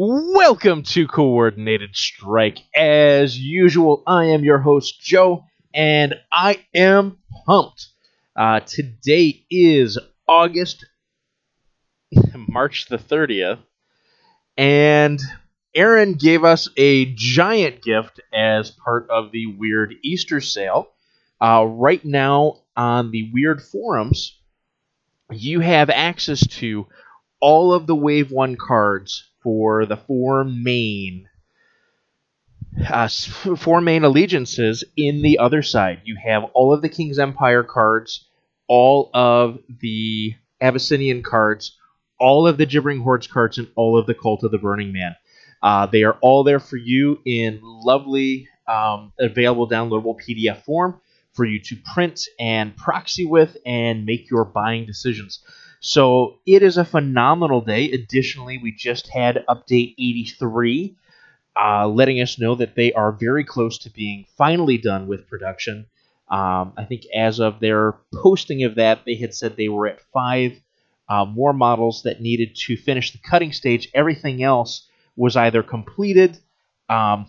Welcome to Coordinated Strike. As usual, I am your host, Joe, and I am pumped. Uh, today is August, March the 30th, and Aaron gave us a giant gift as part of the Wyrd Easter sale. Uh, right now on the Wyrd forums, you have access to all of the Wave 1 cards for the four main uh, four main allegiances in the other side. You have all of the King's Empire cards, all of the Abyssinian cards, all of the Gibbering Hordes cards, and all of the Cult of the Burning Man. Uh, they are all there for you in lovely, um, available downloadable PDF form for you to print and proxy with and make your buying decisions. So it is a phenomenal day. Additionally, we just had update 83, uh, letting us know that they are very close to being finally done with production. Um, I think as of their posting of that, they had said they were at five uh, more models that needed to finish the cutting stage. Everything else was either completed, um,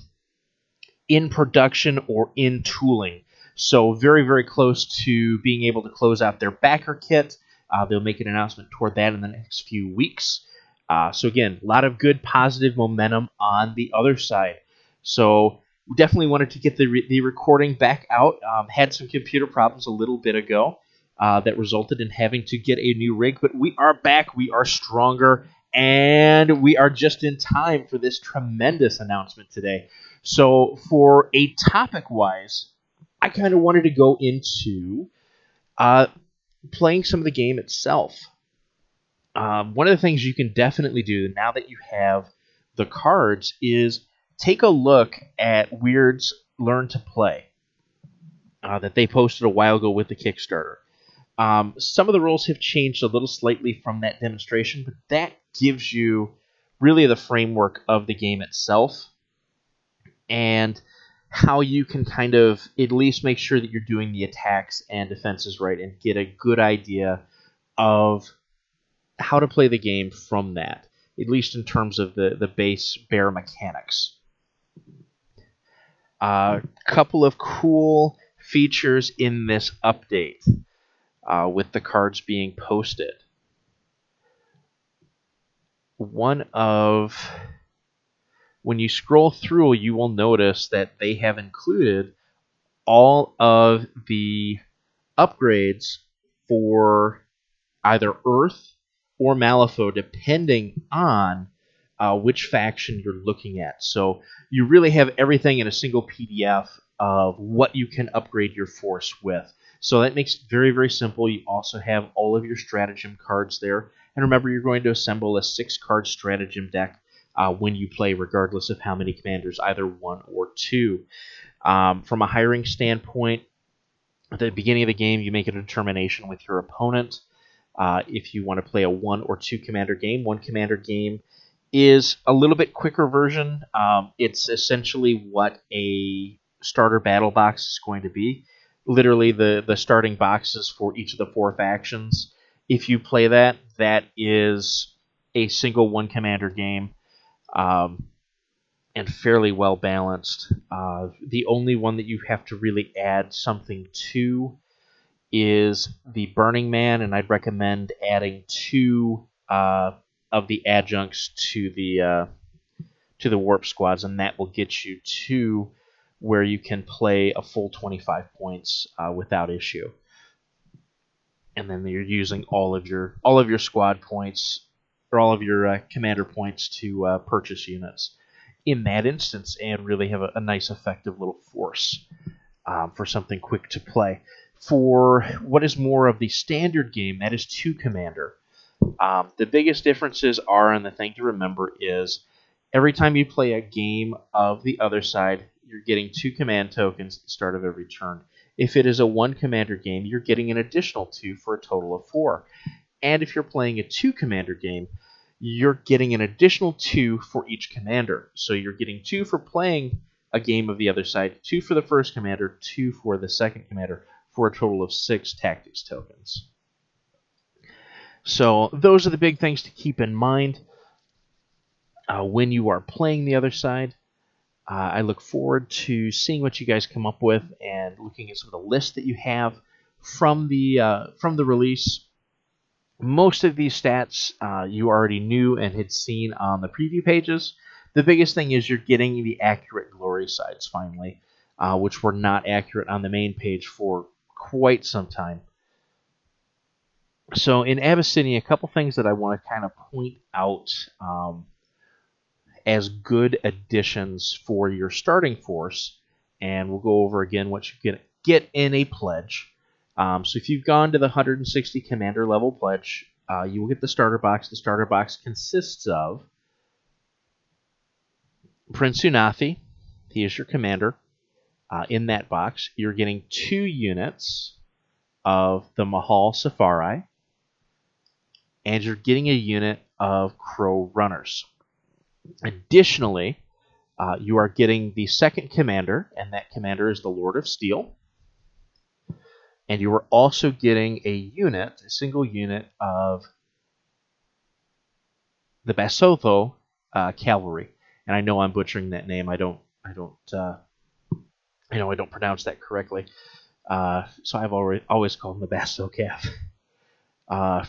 in production, or in tooling. So very, very close to being able to close out their backer kit. Uh, they'll make an announcement toward that in the next few weeks. Uh, so again, a lot of good positive momentum on the other side. So definitely wanted to get the, re- the recording back out. Um, had some computer problems a little bit ago uh, that resulted in having to get a new rig, but we are back. We are stronger, and we are just in time for this tremendous announcement today. So for a topic wise, I kind of wanted to go into uh, playing some of the game itself. Um, one of the things you can definitely do now that you have the cards is take a look at Wyrd's Learn to Play uh, that they posted a while ago with the Kickstarter. Um, some of the rules have changed a little slightly from that demonstration, but that gives you really the framework of the game itself and how you can kind of at least make sure that you're doing the attacks and defenses right and get a good idea of how to play the game from that, at least in terms of the, the base bare mechanics. A uh, couple of cool features in this update uh, with the cards being posted. One of when you scroll through, you will notice that they have included all of the upgrades for either Earth or Malifaux, depending on uh, which faction you're looking at. So you really have everything in a single PDF of what you can upgrade your force with. So that makes it very, very simple. You also have all of your stratagem cards there. And remember, you're going to assemble a six card stratagem deck uh, when you play, regardless of how many commanders, either one or two. Um, from a hiring standpoint, at the beginning of the game, you make a determination with your opponent. Uh, if you want to play a one or two commander game, one commander game is a little bit quicker version. Um, it's essentially what a starter battle box is going to be. Literally, the the starting boxes for each of the four factions. If you play that, that is a single one commander game um, and fairly well balanced. Uh, the only one that you have to really add something to is the Burning Man, and I'd recommend adding two uh, of the adjuncts to the uh, to the warp squads, and that will get you to where you can play a full 25 points uh, without issue. And then you're using all of your all of your squad points or all of your uh, commander points to uh, purchase units in that instance and really have a, a nice effective little force um, for something quick to play. For what is more of the standard game, that is two commander. Um, the biggest differences are, and the thing to remember is every time you play a game of the other side, you're getting two command tokens at the start of every turn. If it is a one commander game, you're getting an additional two for a total of four. And if you're playing a two commander game, you're getting an additional two for each commander. So you're getting two for playing a game of the other side, two for the first commander, two for the second commander, for a total of six tactics tokens. So those are the big things to keep in mind. uh, when you are playing the other side. Uh, I look forward to seeing what you guys come up with and looking at some of the lists that you have from the uh, from the release. Most of these stats uh, you already knew and had seen on the preview pages. The biggest thing is you're getting the accurate glory sides finally, uh, which were not accurate on the main page for quite some time. So in Abyssinia, a couple things that I want to kind of point out um, as good additions for your starting force, and we'll go over again what you can get in a pledge. Um, so if you've gone to the 160 commander level pledge, uh, you will get the starter box. The starter box consists of Prince Unathi. He is your commander. Uh, in that box, you're getting two units of the Mahal Safari, and you're getting a unit of Crow Runners. Additionally, uh, you are getting the second commander, and that commander is the Lord of Steel and you are also getting a unit, a single unit of the Basotho uh, cavalry. And I know I'm butchering that name. I don't. I don't. Uh, I know I don't pronounce that correctly. Uh, so I've already always called them the Basso Cav. Uh,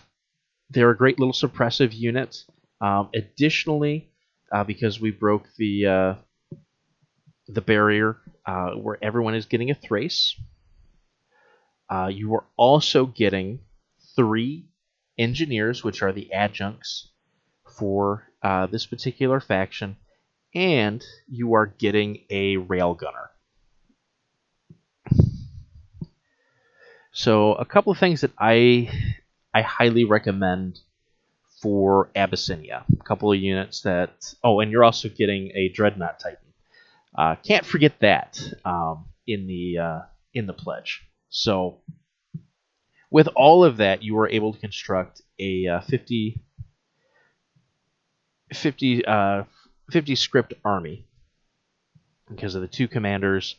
they're a great little suppressive unit. Um, additionally, uh, because we broke the uh, the barrier where everyone is getting a Thrace, uh, you are also getting three engineers, which are the adjuncts for uh, this particular faction, and you are getting a railgunner. So a couple of things that I I highly recommend for Abyssinia. A couple of units that oh, and you're also getting a dreadnought titan. Uh, can't forget that um, in the uh, in the pledge. So, with all of that, you were able to construct a uh, 50, 50, uh, 50 script army because of the two commanders.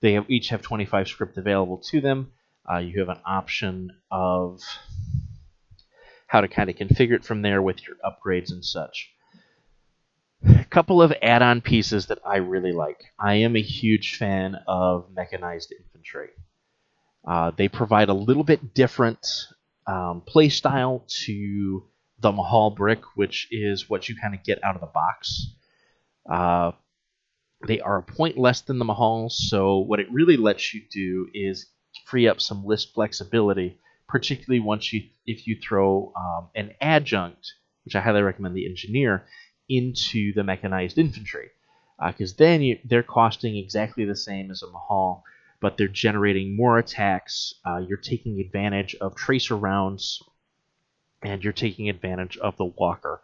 They have, each have 25 script available to them. Uh, you have an option of how to kind of configure it from there with your upgrades and such. A couple of add on pieces that I really like. I am a huge fan of mechanized infantry. Uh, they provide a little bit different um, play style to the Mahal brick, which is what you kind of get out of the box. Uh, they are a point less than the Mahal, so what it really lets you do is free up some list flexibility, particularly once you if you throw um, an adjunct, which I highly recommend the engineer, into the mechanized infantry, because uh, then you, they're costing exactly the same as a Mahal, but they're generating more attacks. Uh, you're taking advantage of tracer rounds, and you're taking advantage of the walker.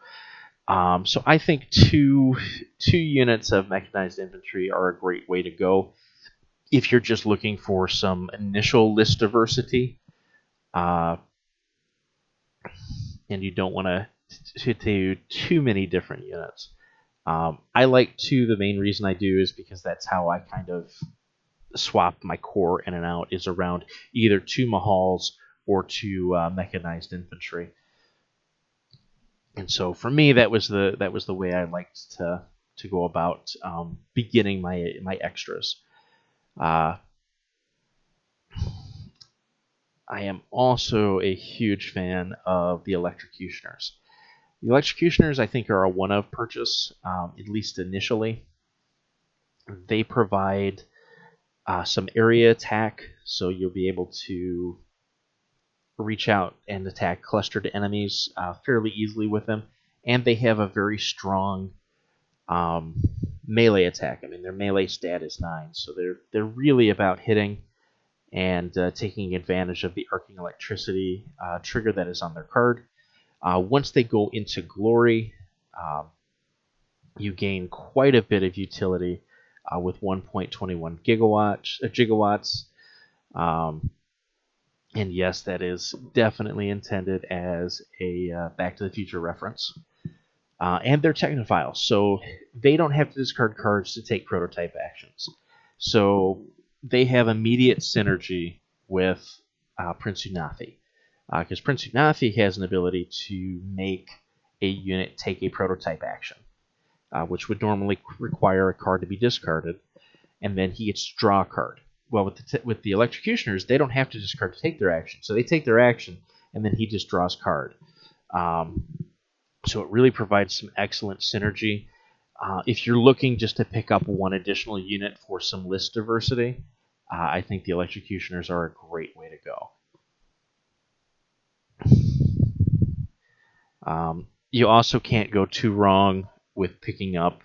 Um, so I think two two units of mechanized infantry are a great way to go if you're just looking for some initial list diversity, uh, and you don't want to do too many different units. Um, I like two. The main reason I do is because that's how I kind of swap my core in and out is around either two Mahals or two uh, mechanized infantry. And so for me, that was the that was the way I liked to to go about um, beginning my my extras. Uh, I am also a huge fan of the Electrocutioners. The Electrocutioners, I think, are a one of purchase, um, at least initially. They provide uh, some area attack, so you'll be able to reach out and attack clustered enemies uh, fairly easily with them. And they have a very strong um, melee attack. I mean, their melee stat is nine, so they're they're really about hitting and uh, taking advantage of the arcing electricity uh, trigger that is on their card. Uh, once they go into glory, um, you gain quite a bit of utility uh, with 1.21 gigawatts. Uh, gigawatts. Um, and yes, that is definitely intended as a uh, Back to the Future reference. Uh, and they're technophiles, so they don't have to discard cards to take prototype actions. So they have immediate synergy with uh, Prince Unathi, because uh, Prince Unathi has an ability to make a unit take a prototype action. Uh, which would normally require a card to be discarded, and then he gets to draw a card. Well, with the t- with the electrocutioners, they don't have to discard to take their action, so they take their action, and then he just draws card. Um, so it really provides some excellent synergy. Uh, if you're looking just to pick up one additional unit for some list diversity, uh, I think the electrocutioners are a great way to go. Um, you also can't go too wrong with picking up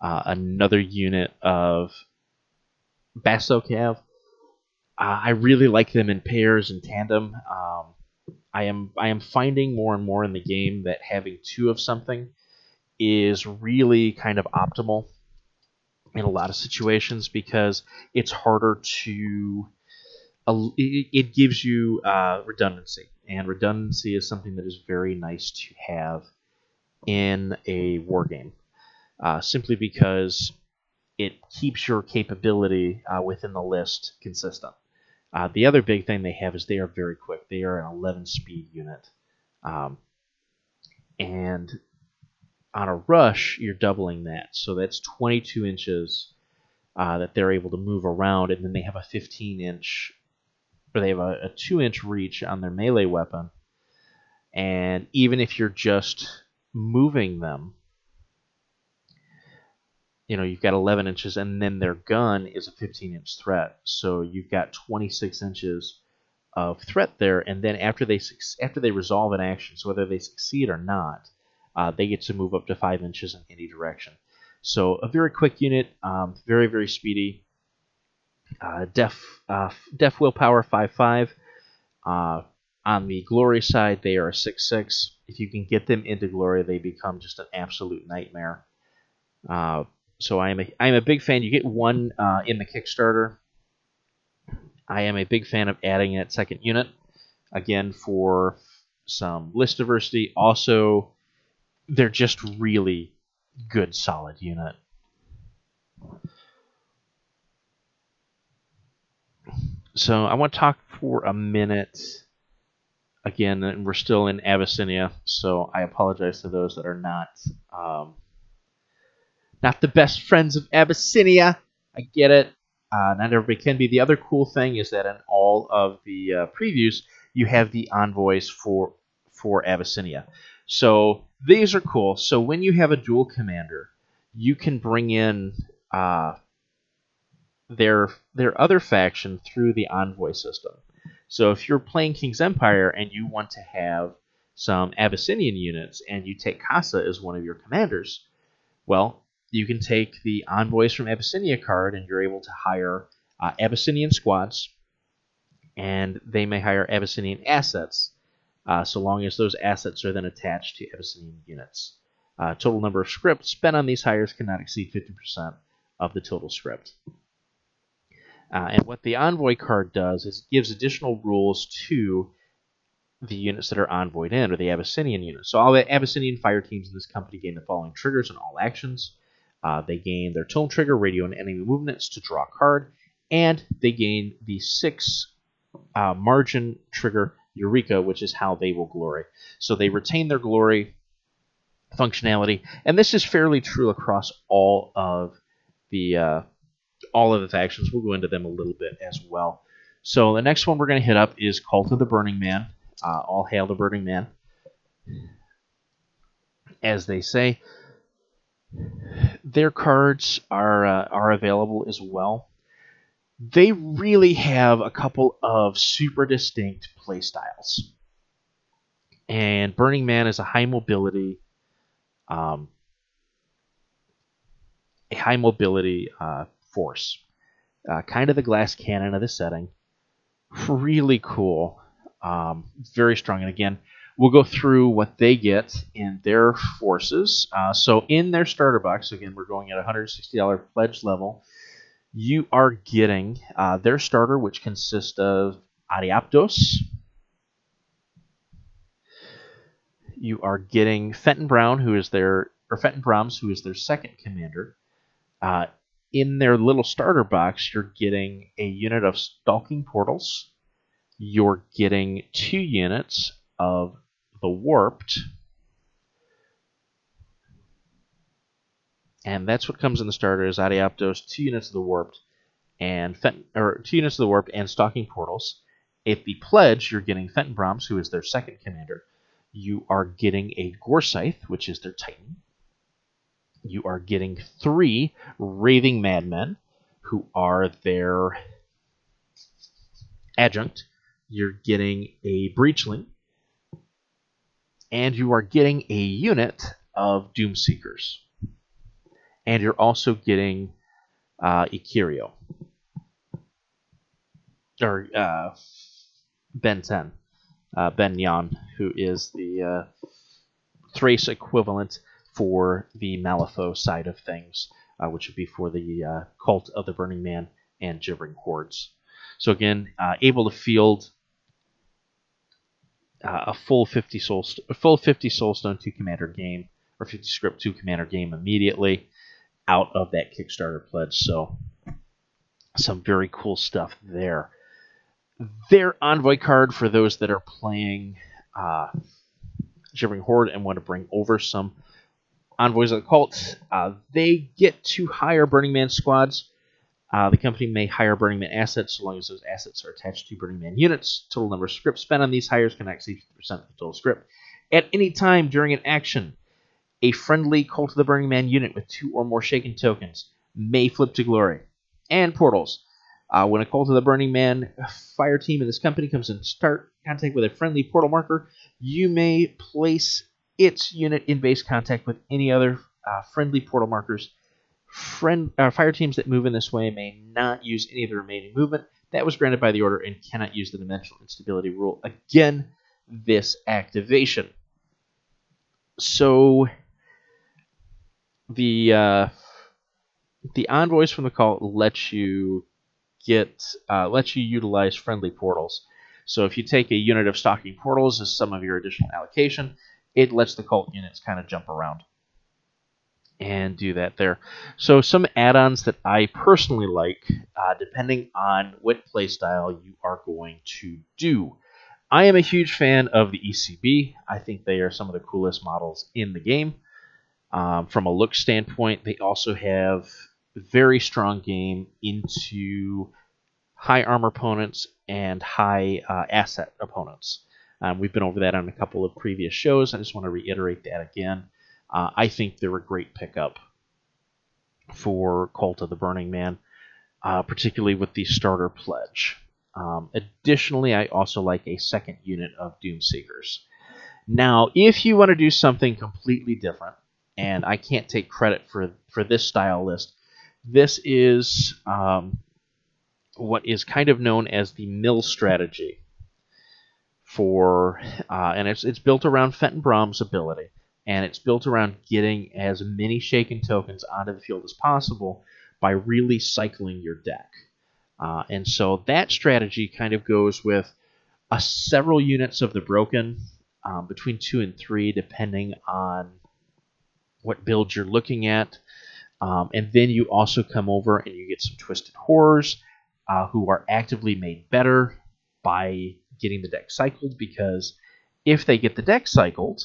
uh, another unit of Bastille Uh, I really like them in pairs and tandem. Um, I am I am finding more and more in the game that having two of something is really kind of optimal in a lot of situations because it's harder to uh, it, gives you uh, redundancy and redundancy is something that is very nice to have in a war game uh, simply because it keeps your capability uh, within the list consistent uh, the other big thing they have is they are very quick. They are an 11 speed unit. Um, and on a rush, you're doubling that. So that's 22 inches uh, that they're able to move around. And then they have a 15 inch, or they have a, a 2 inch reach on their melee weapon. And even if you're just moving them, you know you've got 11 inches and then their gun is a 15 inch threat. So you've got 26 inches of threat there and then after they after they resolve an action so whether they succeed or not uh, they get to move up to 5 inches in any direction. So a very quick unit um, very very speedy. Uh, def uh, def willpower 5-5 uh, on the glory side they are a 6-6 if you can get them into glory they become just an absolute nightmare uh, so I am a I am a big fan. You get one uh, in the Kickstarter. I am a big fan of adding that second unit again for some list diversity. Also, they're just really good, solid unit. So I want to talk for a minute again, we're still in Abyssinia, so I apologize to those that are not um, not the best friends of Abyssinia. I get it. Uh, not everybody can be. The other cool thing is that in all of the uh, previews, you have the envoys for for Abyssinia. So these are cool. So when you have a dual commander, you can bring in uh, their their other faction through the envoy system. So if you're playing King's Empire and you want to have some Abyssinian units and you take Kassa as one of your commanders, well, you can take the Envoys from Abyssinia card and you're able to hire uh, Abyssinian squads, and they may hire Abyssinian assets, uh, so long as those assets are then attached to Abyssinian units. Uh, total number of script spent on these hires cannot exceed 50% of the total script. Uh, and what the Envoy card does is it gives additional rules to the units that are envoyed in, or the Abyssinian units. So all the Abyssinian fire teams in this company gain the following triggers and all actions. Uh, they gain their tone trigger, radio, and enemy movements to draw a card, and they gain the six uh, margin trigger Eureka, which is how they will glory. So they retain their glory functionality, and this is fairly true across all of the uh, all of the factions. We'll go into them a little bit as well. So the next one we're going to hit up is Cult of the Burning Man. Uh, all hail the Burning Man, as they say their cards are uh, are available as well. They really have a couple of super distinct playstyles. And Burning Man is a high mobility, um, a high mobility uh, force, uh, kind of the glass cannon of the setting. Really cool, um, very strong, and again, We'll go through what they get in their forces. Uh, so in their starter box, again, we're going at $160 pledge level. You are getting uh, their starter, which consists of Ariaptos. You are getting Fenton Brown, who is their or Fenton Brahms, who is their second commander. Uh, in their little starter box, you're getting a unit of Stalking Portals. You're getting two units of the warped and that's what comes in the starter is Adiaptos, two units of the warped, and Fent- or two units of the warped and stalking portals. If the pledge, you're getting Fenton Brahms, who is their second commander. You are getting a Gorscythe, which is their Titan. You are getting three Raving Madmen, who are their adjunct. You're getting a Breachling, and you are getting a unit of Doomseekers. And you're also getting uh, Ikirio. Or uh, Ben 10. Uh, ben Yon, who is the uh, Thrace equivalent for the Malifaux side of things, uh, which would be for the uh, Cult of the Burning Man and Gibbering Hordes. So again, uh, able to field uh, a full 50 soul, st- a full 50 soulstone two commander game or 50 script two commander game immediately out of that Kickstarter pledge. So some very cool stuff there. Their envoy card for those that are playing uh, Gibbering Horde and want to bring over some envoys of the cult. Uh, they get to hire Burning Man squads. Uh, the company may hire Burning Man assets so long as those assets are attached to Burning Man units. Total number of scripts spent on these hires can exceed 50% of the total script. At any time during an action, a friendly Cult of the Burning Man unit with two or more shaken tokens may flip to glory. And portals. Uh, when a Cult of the Burning Man fire team in this company comes in start contact with a friendly portal marker, you may place its unit in base contact with any other uh, friendly portal markers. Friend uh, fire teams that move in this way may not use any of the remaining movement that was granted by the order and cannot use the dimensional instability rule again this activation. So the uh, the envoys from the cult let you get uh, let you utilize friendly portals. So if you take a unit of stalking portals as some of your additional allocation, it lets the cult units kind of jump around and do that there. So some add-ons that I personally like, uh, depending on what playstyle you are going to do. I am a huge fan of the ECB. I think they are some of the coolest models in the game. Um, from a look standpoint, they also have very strong game into high armor opponents and high uh, asset opponents. Um, we've been over that on a couple of previous shows. I just want to reiterate that again. Uh, I think they're a great pickup for Cult of the Burning Man, uh, particularly with the starter pledge. Um, additionally, I also like a second unit of Doomseekers. Now, if you want to do something completely different, and I can't take credit for, for this style list, this is um, what is kind of known as the mill strategy for, uh, and it's it's built around Fenton Brom's ability, and it's built around getting as many shaken tokens onto the field as possible by really cycling your deck. Uh, and so that strategy kind of goes with uh, several units of the broken, um, between two and three, depending on what build you're looking at. Um, and then you also come over and you get some twisted horrors uh, who are actively made better by getting the deck cycled because if they get the deck cycled,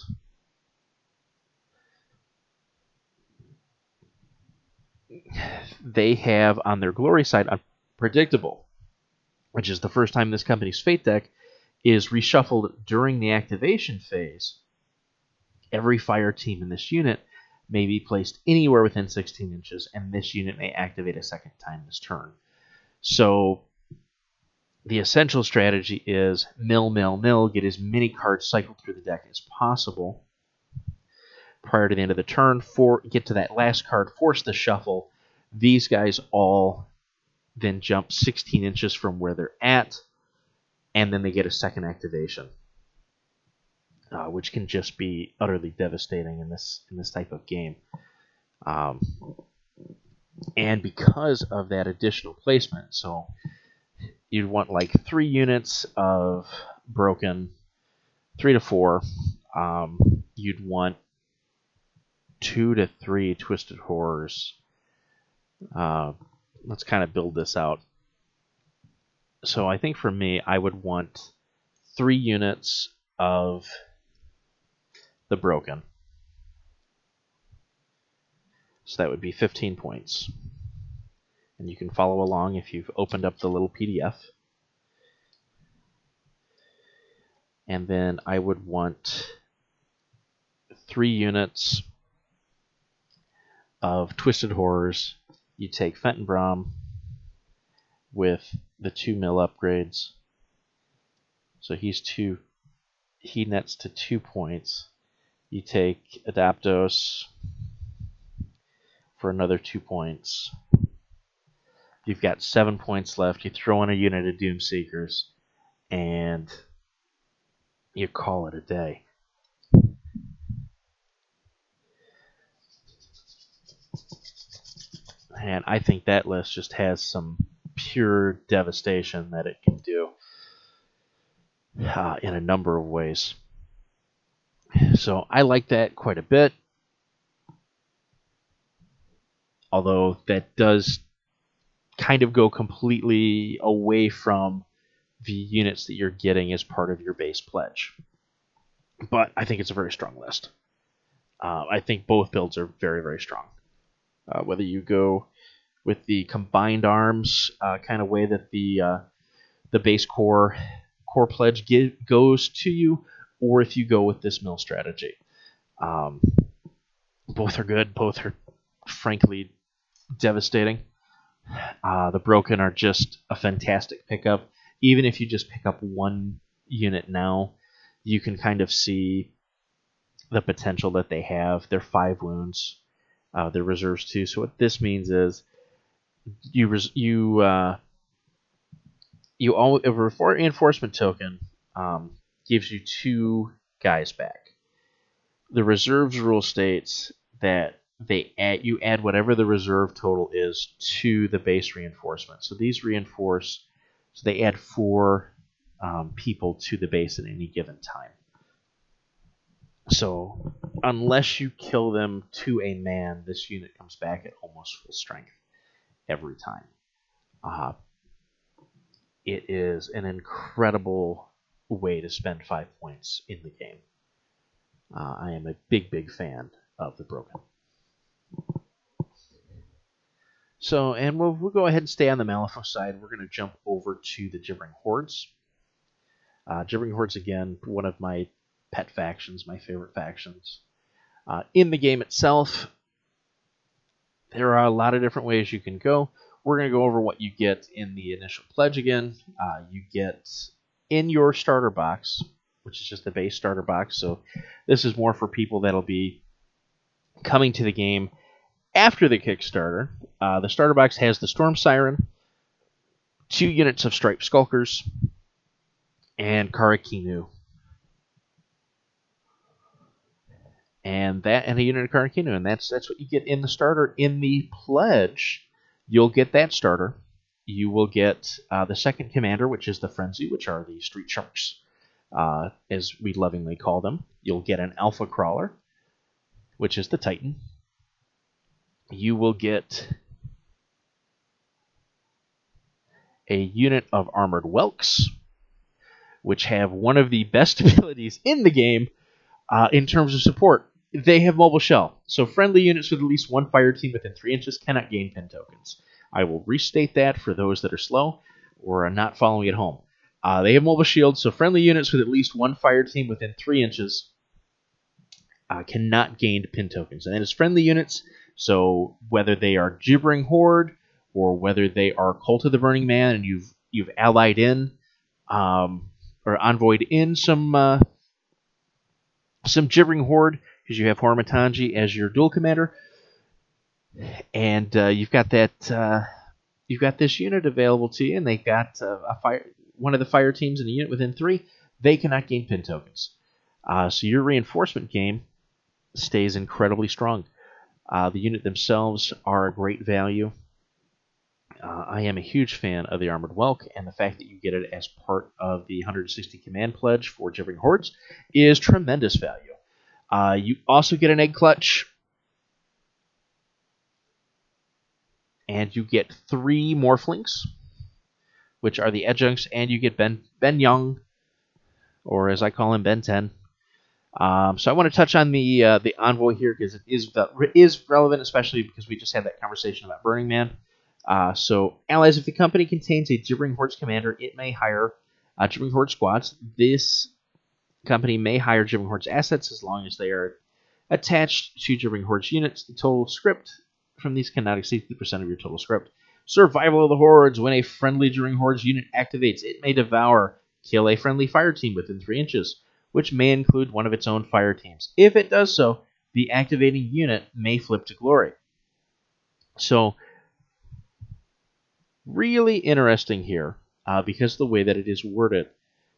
they have on their glory side unpredictable, which is the first time this company's fate deck is reshuffled during the activation phase. Every fire team in this unit may be placed anywhere within 16 inches, and this unit may activate a second time this turn. So the essential strategy is mill, mill, mill, get as many cards cycled through the deck as possible prior to the end of the turn, for get to that last card, force the shuffle. These guys all then jump 16 inches from where they're at, and then they get a second activation, uh, which can just be utterly devastating in this in this type of game. Um, and because of that additional placement, so you'd want like three units of broken, three to four. Um, you'd want two to three twisted horrors. Uh, let's kind of build this out. So I think for me, I would want three units of the broken. So that would be 15 points. And you can follow along if you've opened up the little PDF. And then I would want three units of Twisted Horrors. You take Fenton Brom with the two mil upgrades. So he's two. He nets to two points. You take Adaptos for another two points. You've got seven points left. You throw in a unit of Doomseekers, and you call it a day. And I think that list just has some pure devastation that it can do uh, in a number of ways. So I like that quite a bit. Although that does kind of go completely away from the units that you're getting as part of your base pledge. But I think it's a very strong list. Uh, I think both builds are very, very strong. Uh, whether you go with the combined arms uh, kind of way that the uh, the base core core pledge goes to you, or if you go with this mill strategy. Um, both are good. Both are frankly devastating. Uh, the broken are just a fantastic pickup. Even if you just pick up one unit now, you can kind of see the potential that they have. They're five wounds. Uh, they're reserves too. So what this means is you res- you uh, you all a reinforcement token um, gives you two guys back. The reserves rule states that they add you add whatever the reserve total is to the base reinforcement. So these reinforce, so they add four um, people to the base at any given time. So unless you kill them to a man, this unit comes back at almost full strength every time. Uh, it is an incredible way to spend five points in the game. Uh, I am a big, big fan of the Broken. So, and we'll, we'll go ahead and stay on the Malifaux side. We're going to jump over to the Gibbering Hordes. Uh, Gibbering Hordes, again, one of my pet factions, my favorite factions. Uh, in the game itself, there are a lot of different ways you can go. We're going to go over what you get in the initial pledge again. Uh, you get in your starter box, which is just the base starter box. So this is more for people that'll be coming to the game after the Kickstarter. Uh, the starter box has the Storm Siren, two units of Striped Skulkers, and Karakinu. and that and a unit of Karakinu, and that's that's what you get in the starter. In the pledge, you'll get that starter. You will get uh, the second commander, which is the Frenzy, which are the Street Sharks, uh, as we lovingly call them. You'll get an Alpha Crawler, which is the Titan. You will get a unit of Armored Whelks, which have one of the best abilities in the game uh, in terms of support they have mobile shell, so friendly units with at least one fire team within three inches cannot gain pin tokens. I will restate that for those that are slow or are not following at home. Uh, they have mobile shield, so friendly units with at least one fire team within three inches uh, cannot gain pin tokens. And that is friendly units, so whether they are Gibbering Horde or whether they are Cult of the Burning Man and you've you've allied in um, or envoyed in some uh, some Gibbering Horde, because you have Hormatanji as your dual commander, and uh, you've got that uh, you've got this unit available to you, and they've got uh, a fire one of the fire teams in a unit within three. They cannot gain pin tokens, uh, so your reinforcement game stays incredibly strong. Uh, the unit themselves are a great value. Uh, I am a huge fan of the Armored Whelk, and the fact that you get it as part of the 160 command pledge for Gibbering Hordes is tremendous value. Uh, you also get an egg clutch. And you get three morphlings, which are the adjuncts, and you get Ben Ben Young, or as I call him, Ben 10. Um, so I want to touch on the uh, the envoy here because it is is relevant, especially because we just had that conversation about Burning Man. Uh, so allies, if the company contains a Gibbering Hordes commander, it may hire uh, Gibbering Horde squads. This company may hire Gibbering Hordes assets as long as they are attached to Gibbering Hordes units. The total script from these cannot exceed 50% of your total script. Survival of the Hordes. When a friendly Gibbering Hordes unit activates, it may devour, kill a friendly fire team within 3 inches which may include one of its own fire teams. If it does so, the activating unit may flip to glory. So, really interesting here uh, because the way that it is worded.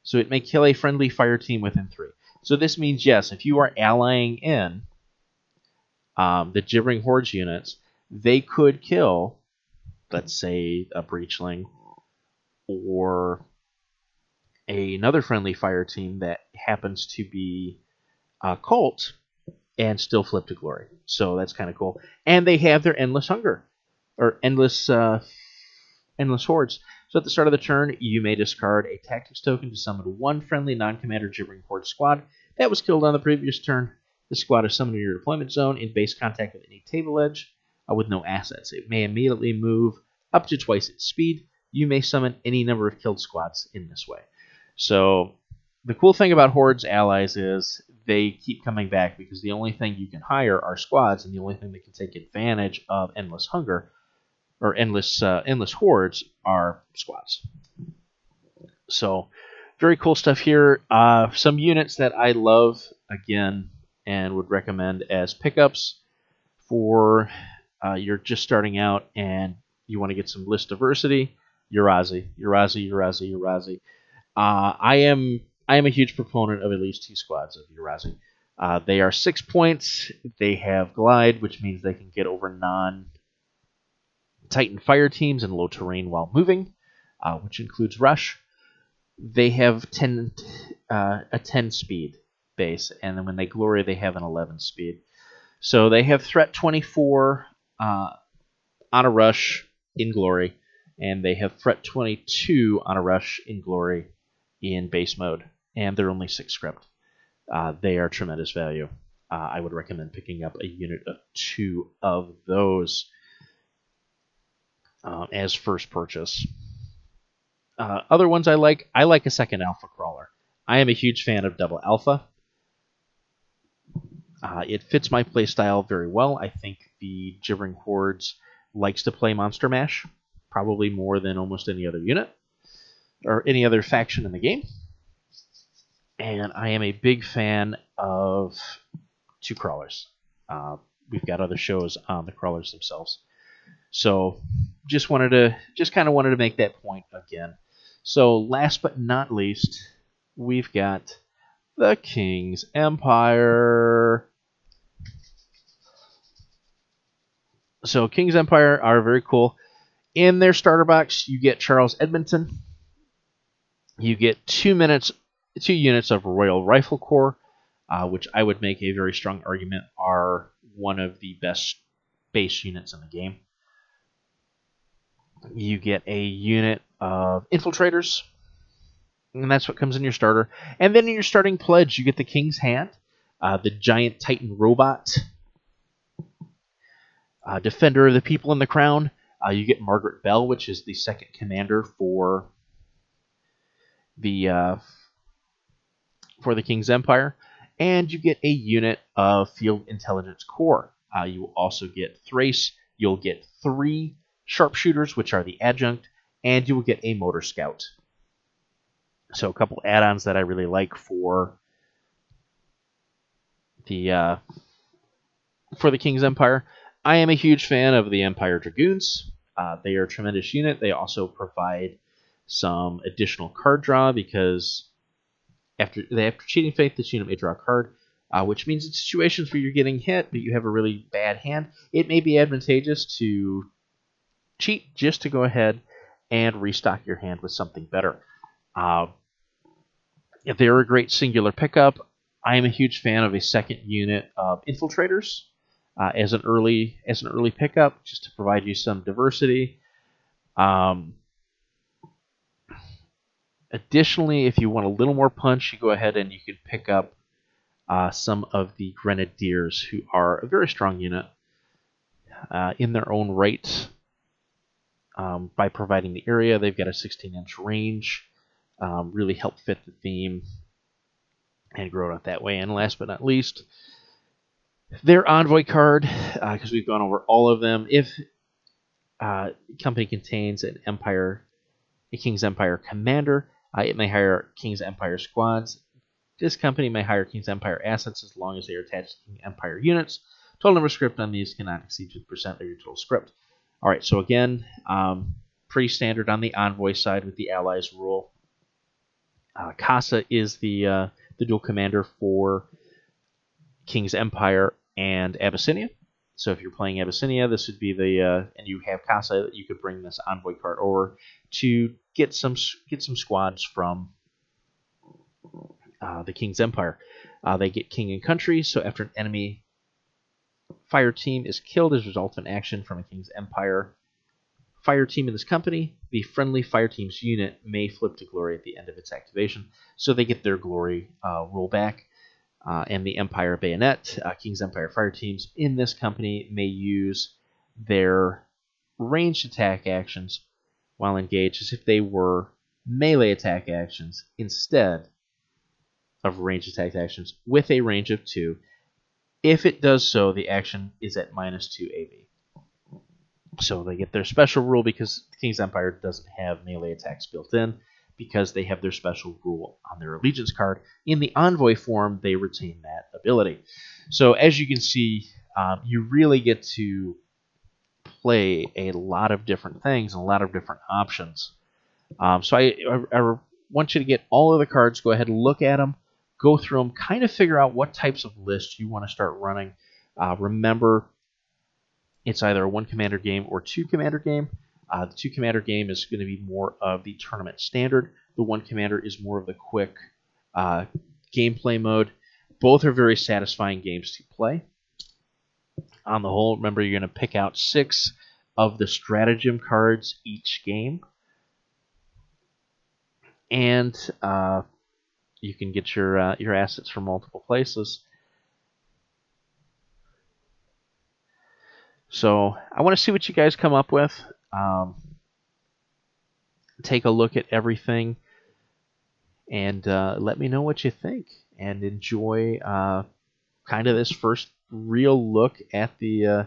So, it may kill a friendly fire team within three. So, this means yes, if you are allying in um, the Gibbering Hordes units, they could kill, let's say, a Breachling or another friendly fire team that happens to be a cult and still flip to glory. So that's kind of cool. And they have their endless hunger or endless uh, endless hordes. So at the start of the turn, you may discard a tactics token to summon one friendly non-commander gibbering horde squad that was killed on the previous turn. The squad is summoned in your deployment zone in base contact with any table edge uh, with no assets. It may immediately move up to twice its speed. You may summon any number of killed squads in this way. So the cool thing about Horde's allies is they keep coming back because the only thing you can hire are squads, and the only thing that can take advantage of endless hunger or endless uh, endless hordes are squads. So very cool stuff here. Uh, some units that I love again and would recommend as pickups for uh, you're just starting out and you want to get some list diversity. Urazi, Urazi, Urazi, Urazi. Uh, I am I am a huge proponent of at least two squads of Urazi. Uh, they are six points. They have glide, which means they can get over non Titan fire teams in low terrain while moving, uh, which includes rush. They have 10 uh, a 10 speed base, and then when they glory, they have an 11 speed. So they have threat 24 uh, on a rush in glory, and they have threat 22 on a rush in glory in base mode, and they're only six script. Uh, they are tremendous value. Uh, I would recommend picking up a unit of two of those uh, as first purchase. Uh, other ones I like, I like a second Alpha Crawler. I am a huge fan of Double Alpha. Uh, it fits my playstyle very well. I think the Gibbering Hordes likes to play Monster Mash, probably more than almost any other unit or any other faction in the game. And I am a big fan of two crawlers. Uh, we've got other shows on the crawlers themselves. So just wanted to just kind of wanted to make that point again. So last but not least, we've got the King's Empire. So King's Empire are very cool. In their starter box, you get Charles Edmonton, you get two minutes, two units of Royal Rifle Corps, uh, which I would make a very strong argument are one of the best base units in the game. You get a unit of infiltrators, and that's what comes in your starter. And then in your starting pledge, you get the King's Hand, uh, the giant Titan robot, uh, Defender of the People in the Crown. Uh, you get Margaret Bell, which is the second commander for the uh, for the King's Empire, and you get a unit of Field Intelligence Corps. Uh, you will also get Thrace. You'll get three sharpshooters, which are the adjunct, and you will get a motor scout. So a couple add-ons that I really like for the uh, for the King's Empire. I am a huge fan of the Empire Dragoons. Uh, they are a tremendous unit. They also provide some additional card draw because after after cheating faith, this unit may draw a card, uh, which means in situations where you're getting hit but you have a really bad hand, it may be advantageous to cheat just to go ahead and restock your hand with something better. Uh, they're a great singular pickup, I am a huge fan of a second unit of infiltrators uh, as an early as an early pickup, just to provide you some diversity. Um, Additionally, if you want a little more punch, you go ahead and you can pick up uh, some of the Grenadiers, who are a very strong unit uh, in their own right. Um, by providing the area, they've got a 16 inch range, um, really help fit the theme and grow it out that way. And last but not least, their envoy card, because uh, we've gone over all of them. If uh, company contains an Empire, a King's Empire commander, uh, it may hire King's Empire squads. This company may hire King's Empire assets as long as they are attached to King Empire units. Total number of scrip on these cannot exceed 2% of your total scrip. All right, so again, um, pretty standard on the envoy side with the allies rule. Uh, Casa is the uh, the dual commander for King's Empire and Abyssinia. So if you're playing Abyssinia, this would be the uh, and you have Casa, you could bring this envoy card over to get some get some squads from uh, the King's Empire. Uh, they get King and Country, so after an enemy fire team is killed as a result of an action from a King's Empire fire team in this company, the friendly fire team's unit may flip to glory at the end of its activation, so they get their glory uh, rollback. Uh, and the Empire Bayonet, uh, King's Empire fire teams in this company may use their ranged attack actions while engaged as if they were melee attack actions instead of ranged attack actions with a range of 2. If it does so, the action is at minus 2 AV. So they get their special rule because King's Empire doesn't have melee attacks built in because they have their special rule on their allegiance card. In the envoy form, they retain that ability. So as you can see, um, you really get to play a lot of different things and a lot of different options. Um, so I, I, I, want you to get all of the cards, go ahead and look at them, go through them, kind of figure out what types of lists you want to start running. Uh, remember, it's either a one commander game or two commander game. Uh, the two commander game is going to be more of the tournament standard. The one commander is more of the quick uh, gameplay mode. Both are very satisfying games to play. On the whole, remember you're going to pick out six of the stratagem cards each game. And uh, you can get your uh, your assets from multiple places. So I want to see what you guys come up with. Um, take a look at everything and uh, let me know what you think and enjoy uh, kind of this first real look at the uh,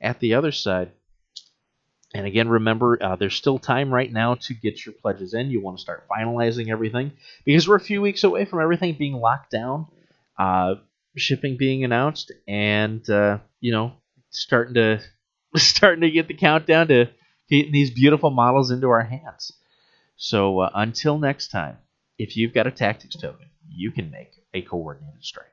at the other side. And again, remember, uh, there's still time right now to get your pledges in. You want to start finalizing everything because we're a few weeks away from everything being locked down, uh, shipping being announced, and uh, you know, starting to starting to get the countdown to getting these beautiful models into our hands. So uh, until next time, if you've got a tactics token, you can make a coordinated strike.